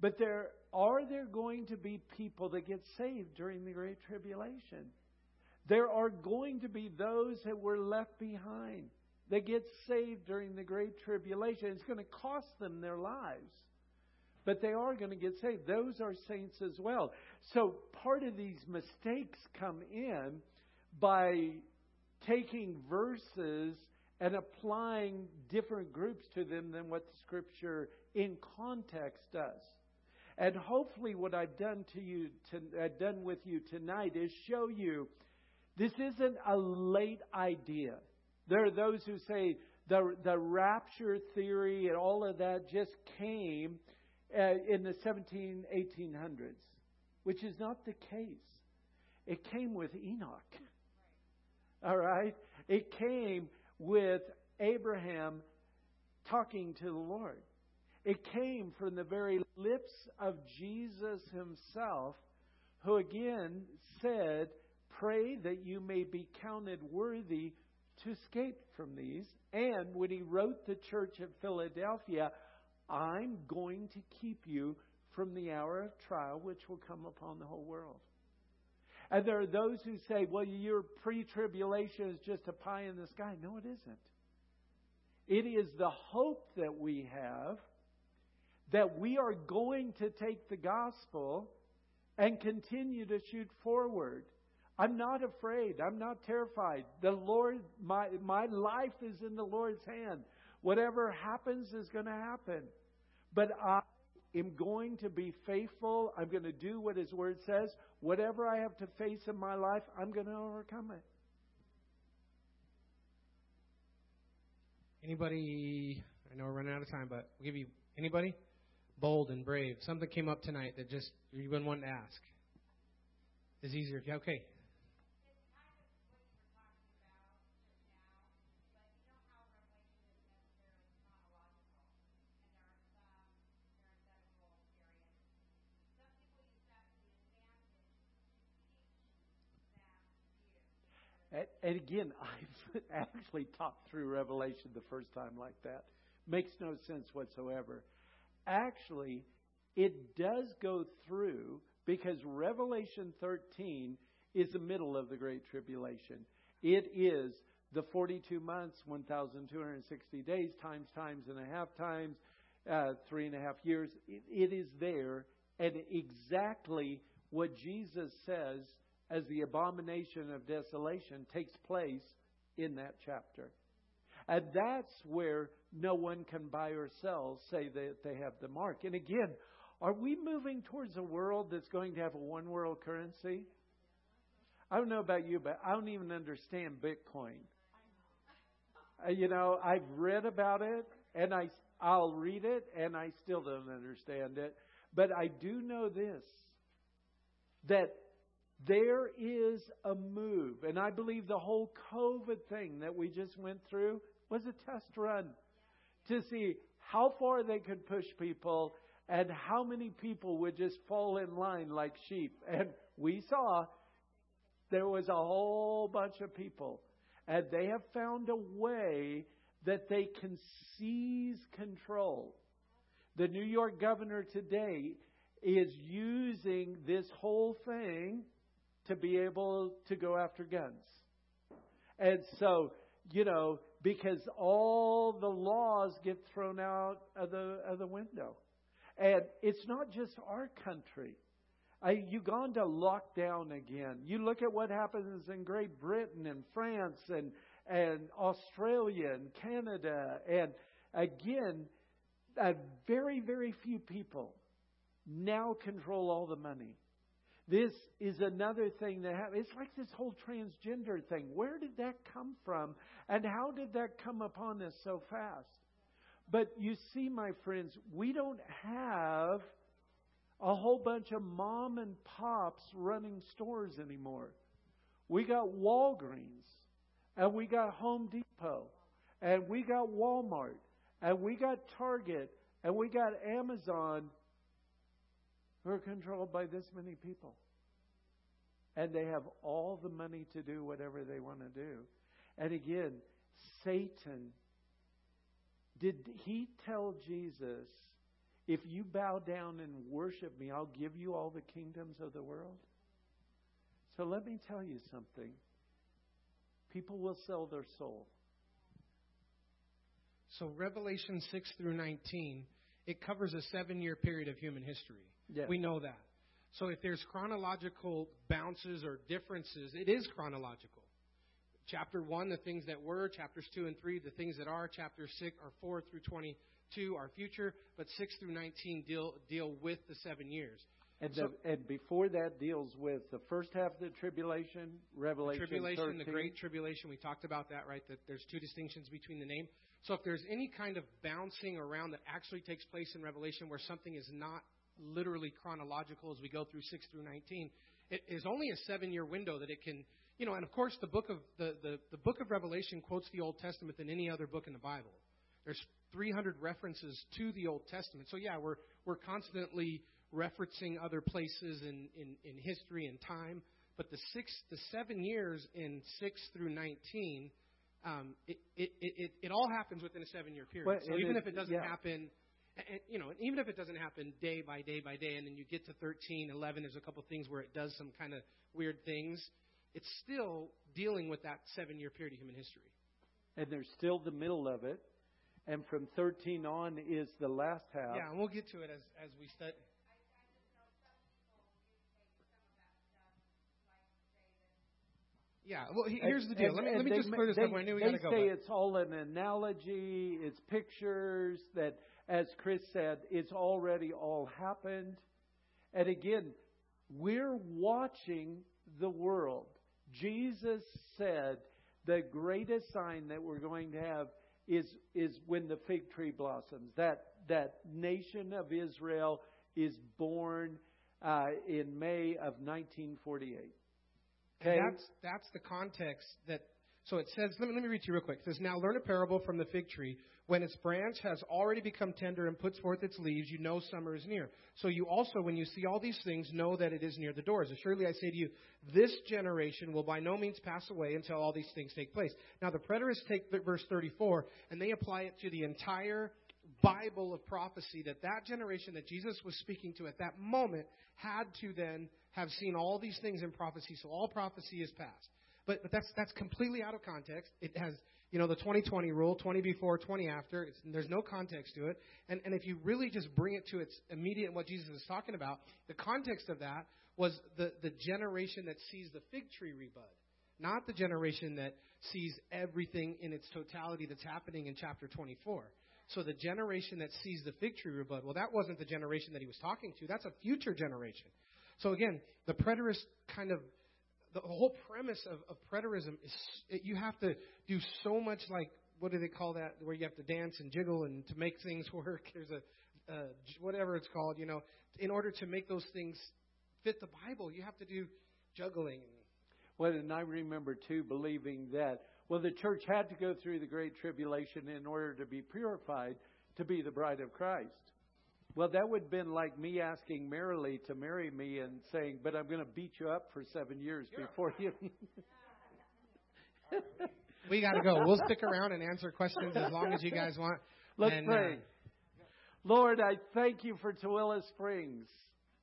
but there are there going to be people that get saved during the great tribulation. There are going to be those that were left behind that get saved during the great tribulation. It's going to cost them their lives. But they are going to get saved. Those are saints as well. So part of these mistakes come in by taking verses and applying different groups to them than what the scripture in context does. And hopefully, what I've done to you, to, uh, done with you tonight, is show you this isn't a late idea. There are those who say the the rapture theory and all of that just came uh, in the 17, 1800s, which is not the case. It came with Enoch. All right, it came with Abraham talking to the Lord. It came from the very lips of Jesus himself, who again said, Pray that you may be counted worthy to escape from these. And when he wrote the church at Philadelphia, I'm going to keep you from the hour of trial which will come upon the whole world. And there are those who say, well, your pre tribulation is just a pie in the sky. No, it isn't. It is the hope that we have that we are going to take the gospel and continue to shoot forward. I'm not afraid. I'm not terrified. The Lord, my, my life is in the Lord's hand. Whatever happens is going to happen. But I am going to be faithful. I'm going to do what His Word says. Whatever I have to face in my life, I'm going to overcome it. Anybody? I know we're running out of time, but we'll give you anybody bold and brave. Something came up tonight that just you've been wanting to ask. It's easier if you okay. And again, (laughs) I've actually talked through Revelation the first time like that. Makes no sense whatsoever. Actually, it does go through because Revelation 13 is the middle of the Great Tribulation. It is the 42 months, 1,260 days, times, times and a half times, uh, three and a half years. It, it is there, and exactly what Jesus says as the abomination of desolation takes place in that chapter. And that's where no one can buy or sell say that they have the mark. And again, are we moving towards a world that's going to have a one world currency? I don't know about you, but I don't even understand Bitcoin. Uh, you know, I've read about it and I I'll read it and I still don't understand it. But I do know this that there is a move, and I believe the whole COVID thing that we just went through was a test run to see how far they could push people and how many people would just fall in line like sheep. (laughs) And we saw there was a whole bunch of people, and they have found a way that they can seize control. The New York governor today is using this whole thing to be able to go after guns. And so, you know, because all the laws get thrown out of the of the window. And it's not just our country. I, Uganda locked down again. You look at what happens in Great Britain and France and and Australia and Canada, and again, uh, very very few people now control all the money. This is another thing that happens. It's like this whole transgender thing. Where did that come from? And how did that come upon us so fast? But you see, my friends, we don't have a whole bunch of mom and pops running stores anymore. We got Walgreens, and we got Home Depot, and we got Walmart, and we got Target, and we got Amazon who are controlled by this many people. And they have all the money to do whatever they want to do. And again, Satan, did he tell Jesus, if you bow down and worship me, I'll give you all the kingdoms of the world? So let me tell you something. People will sell their soul. So Revelation 6 through 19, it covers a seven year period of human history. Yes. We know that. So if there's chronological bounces or differences, it is chronological. Chapter 1, the things that were. Chapters 2 and 3, the things that are. chapters 6 or 4 through 22 are future. But 6 through 19 deal, deal with the seven years. And, So- the, and before that deals with the first half of the tribulation, Revelation tribulation, the great tribulation, we talked about that, right? That there's two distinctions between the name. So if there's any kind of bouncing around that actually takes place in Revelation where something is not literally chronological as we go through 6 through 19, it is only a seven year window that it can, you know, and of course the book of, the, the, the book of Revelation quotes the Old Testament than any other book in the Bible. There's 300 references to the Old Testament. So yeah, we're, we're constantly referencing other places in, in, in history and time. But the six, the seven years in 6 through 19, um, it, it, it, it, all happens within a seven year period. Well, so even it- if it doesn't yeah. happen, and, you know, even if it doesn't happen day by day by day, and then you get to 13, 11, there's a couple things where it does some kind of weird things. It's still dealing with that seven year period of human history. And there's still the middle of it. And from 13 on is the last half. Yeah, and we'll get to it as, as we study. Yeah, well, here's the deal. And- let me, let me just ma- clear this they, up. I knew we got to go. They say it's all an analogy, it's pictures that, as Chris said, it's already all happened. And again, we're watching the world. Jesus said the greatest sign that we're going to have is is when the fig tree blossoms. That that nation of Israel is born uh, in May of 1948. And Okay. that's that's the context that. So it says. Let me, let me read to you real quick. It says, "Now learn a parable from the fig tree. When its branch has already become tender and puts forth its leaves, you know summer is near. So you also, when you see all these things, know that it is near the doors. Assuredly, I say to you, this generation will by no means pass away until all these things take place." Now the preterists take verse 34 and they apply it to the entire Bible of prophecy that that generation that Jesus was speaking to at that moment had to then have seen all these things in prophecy. So all prophecy is past. But, but that's, that's completely out of context. It has, you know, the 2020 rule, 20 before, 20 after. It's, there's no context to it. And, and if you really just bring it to its immediate what Jesus is talking about, the context of that was the, the generation that sees the fig tree rebud. Not the generation that sees everything in its totality that's happening in chapter 24. So the generation that sees the fig tree rebud, well, that wasn't the generation that he was talking to. That's a future generation. So again, the preterist kind of, the whole premise of, of preterism is it, you have to do so much like, what do they call that, where you have to dance and jiggle and to make things (laughs) work. There's a, uh, whatever it's called, you know, in order to make those things fit the Bible, you have to do juggling. Well, and I remember too believing that, well, the church had to go through the Great Tribulation in order to be purified to be the bride of Christ. Well, that would have been like me asking Marilee to marry me and saying, but I'm going to beat you up for seven years before you. (laughs) We got to go. We'll stick around and answer questions as long as you guys want. Let's And, pray. uh, Lord, I thank you for Tooele Springs.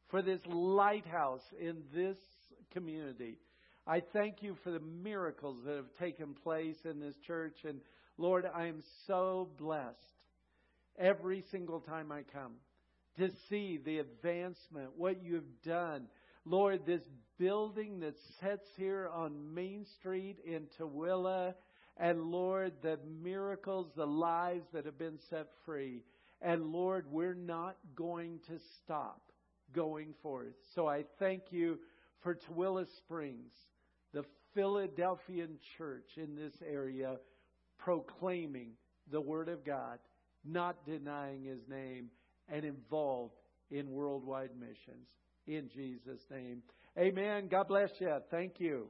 for this lighthouse in this community. I thank you for the miracles that have taken place in this church. And Lord, I am so blessed every single time I come to see the advancement, what you have done. Lord, this building that sits here on Main Street in Tooele, and Lord, the miracles, the lives that have been set free. And Lord, we're not going to stop going forth. So I thank you for Tooele Springs, the Philadelphian church in this area, proclaiming the Word of God, not denying His name, and involved in worldwide missions. In Jesus' name. Amen. God bless you. Thank you.